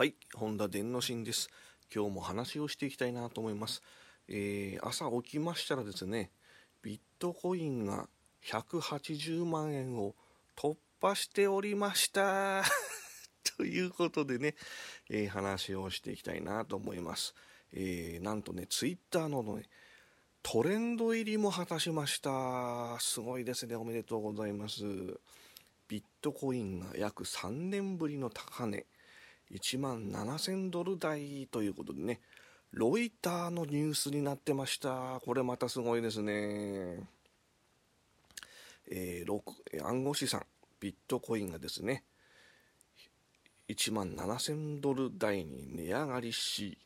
はい、本田伝之進です。今日も話をしていきたいなと思います。えー朝起きましたらですね、ビットコインが180万円を突破しておりました。ということでね、えー話をしていきたいなと思います。えーなんとね、ツイッターのね、トレンド入りも果たしました。すごいですね。おめでとうございます。ビットコインが約3年ぶりの高値。1万7000ドル台ということでね、ロイターのニュースになってました。これまたすごいですね。えー暗号資産、ビットコインがですね、1万7000ドル台に値上がりし、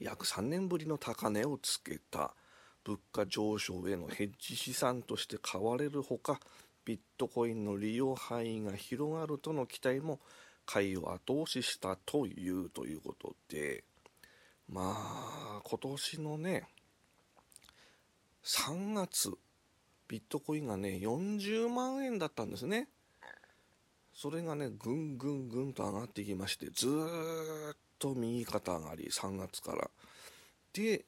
約3年ぶりの高値をつけた物価上昇へのヘッジ資産として買われるほかビットコインの利用範囲が広がるとの期待も買いを後押ししたというということでまあ今年のね3月ビットコインがね40万円だったんですね。それがねぐんぐんぐんと上がってきましてずっと右肩上がり3月から。で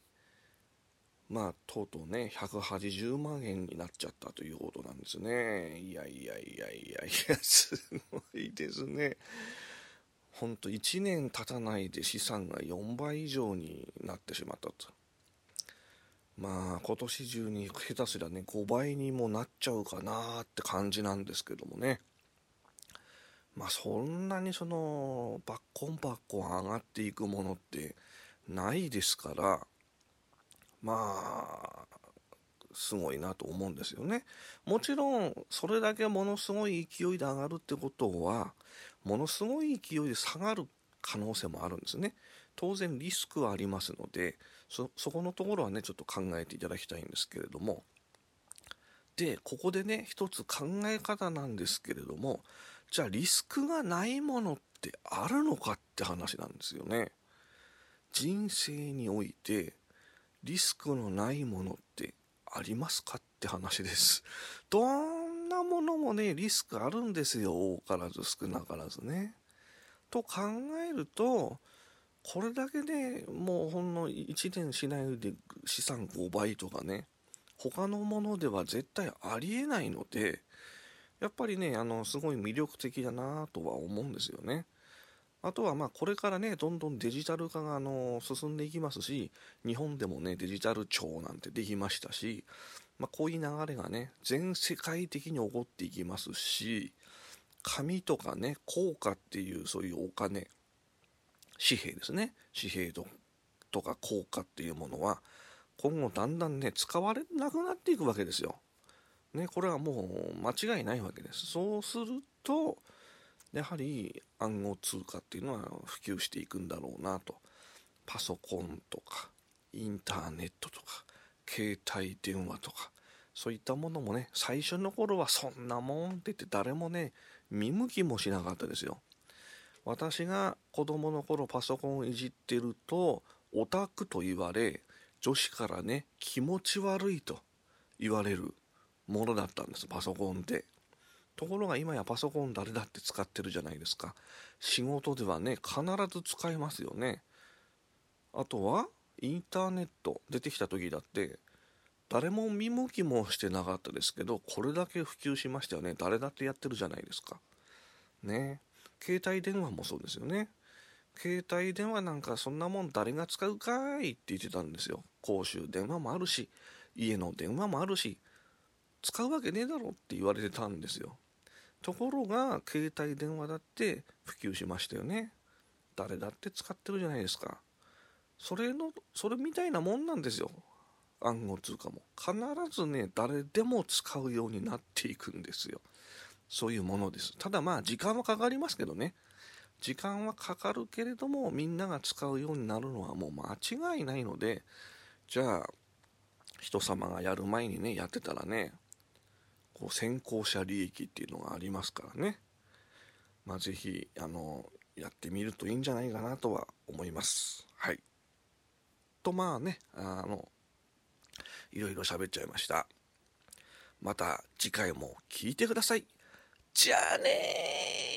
まあとうとうね180万円になっちゃったということなんですね。いやいやいやいやいや すごいですね。ほんと1年経たないで資産が4倍以上になってしまったと。まあ今年中に下手すりゃね5倍にもなっちゃうかなって感じなんですけどもね。まあそんなにそのバッコンバッコン上がっていくものってないですからまあすごいなと思うんですよね。もちろんそれだけものすごい勢いで上がるってことはものすごい勢いで下がる可能性もあるんですね。当然リスクはありますのでそこのところはねちょっと考えていただきたいんですけれども。でここでね一つ考え方なんですけれどもじゃあリスクがないものってあるのかって話なんですよね。人生においてリスクのないものってありますかって話です。どんなものもねリスクあるんですよ。多からず少なからずね。と考えるとこれだけねもうほんの1年しないで資産5倍とかね他のものでは絶対ありえないのでやっぱりねあのすごい魅力的だなとは思うんですよね。あとはまあこれからねどんどんデジタル化があの進んでいきますし日本でもねデジタル庁なんてできましたし、まあ、こういう流れがね全世界的に起こっていきますし紙とかね硬貨っていうそういうお金紙幣ですね紙幣とか硬貨っていうものは今後だんだんね使われなくなっていくわけですよ。ね、これはもう間違いないわけです。そうするとやはり暗号通貨っていうのは普及していくんだろうなと。パソコンとかインターネットとか携帯電話とかそういったものもね最初の頃はそんなもんって言って誰もね見向きもしなかったですよ。私が子供の頃パソコンをいじってるとオタクと言われ女子からね気持ち悪いと言われるものだったんですパソコンって。ところが今やパソコン誰だって使ってるじゃないですか。仕事ではね必ず使えますよね。あとはインターネット出てきた時だって誰も見向きもしてなかったですけどこれだけ普及しましたよね。誰だってやってるじゃないですか。ね。携帯電話もそうですよね。携帯電話なんかそんなもん誰が使うかいって言ってたんですよ。公衆電話もあるし家の電話もあるし使うわけねえだろって言われてたんですよ。ところが携帯電話だって普及しましたよね。誰だって使ってるじゃないですか。それのそれみたいなもんなんですよ。暗号通貨も。必ずね誰でも使うようになっていくんですよ。そういうものです。ただまあ時間はかかりますけどね。時間はかかるけれどもみんなが使うようになるのはもう間違いないのでじゃあ人様がやる前にねやってたらねこう先行者利益っていうのがありますからね。まあ是非あのやってみるといいんじゃないかなとは思います。はい。とまあねあのいろいろ喋っちゃいました。また次回も聞いてください。じゃあねー。